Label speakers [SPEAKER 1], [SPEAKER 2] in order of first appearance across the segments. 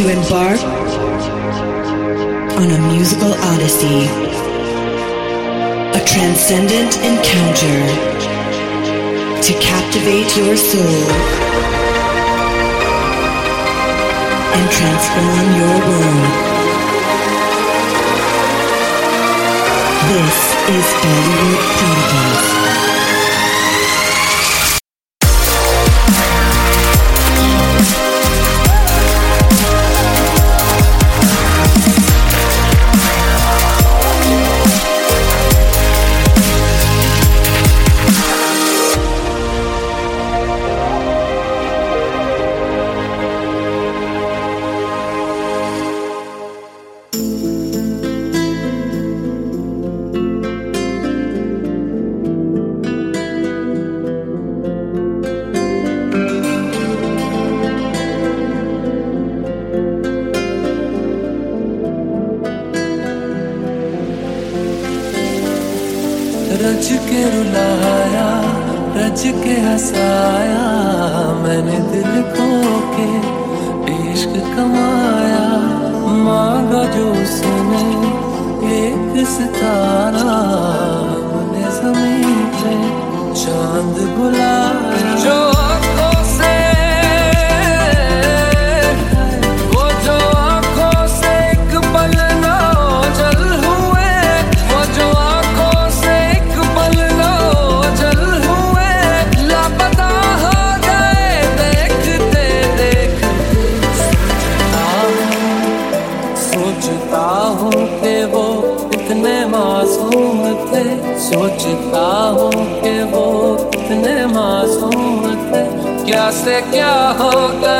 [SPEAKER 1] to embark on a musical odyssey, a transcendent encounter to captivate your soul and transform your world. This is Bollywood Chronicles.
[SPEAKER 2] music,
[SPEAKER 3] your hook.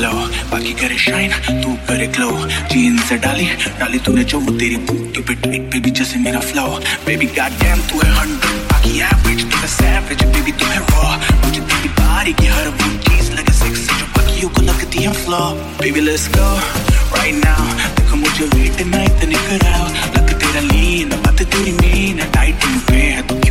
[SPEAKER 3] लो,
[SPEAKER 4] बाकी करे shine तू करे glow gene से डाली डाली तूने जो, वो तेरी बूटी पे टाइट बेबी जैसे मेरा फ्लो बेबी गॉड डैम तू है हंड्रेड बाकी है बिच तू है सैवेज बेबी तू है रॉ मुझे तेरी बारी की हर वो चीज़ लगे सेक्स जो बाकियों को लगती है flow baby let's go right now देखो मुझे वेट ना इतने कराओ लग तेरा लीन बात तेरी मीन टाइट पे है तो
[SPEAKER 5] तू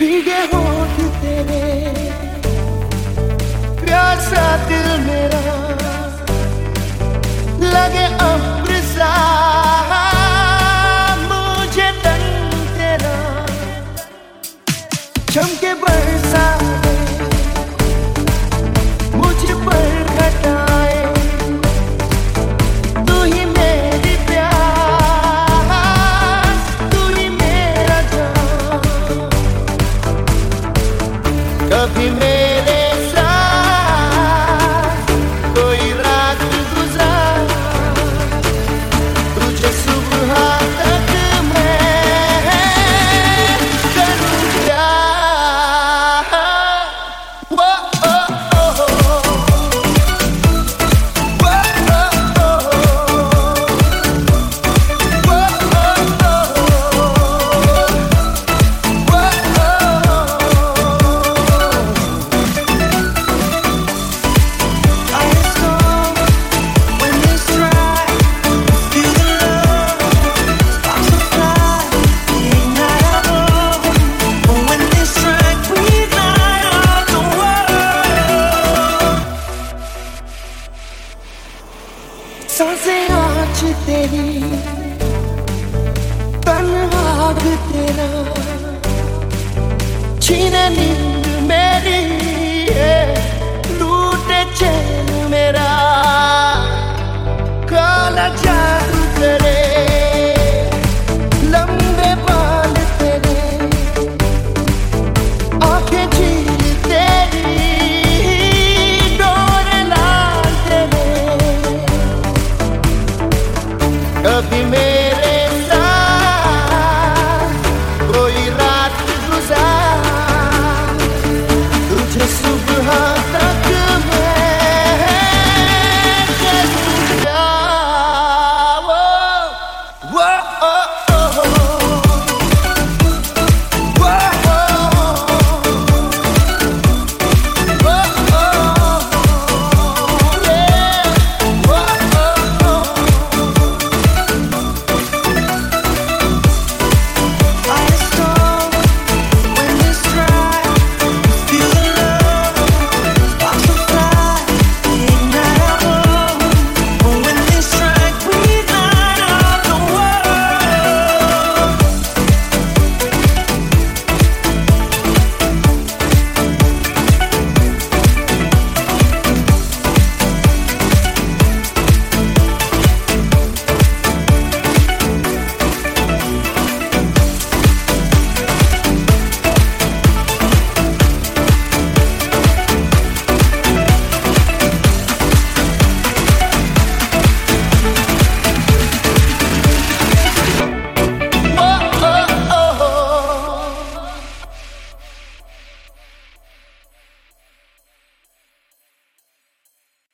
[SPEAKER 5] भीगे होठ तेरे। प्यासा दिल मेरा। लगे अम्र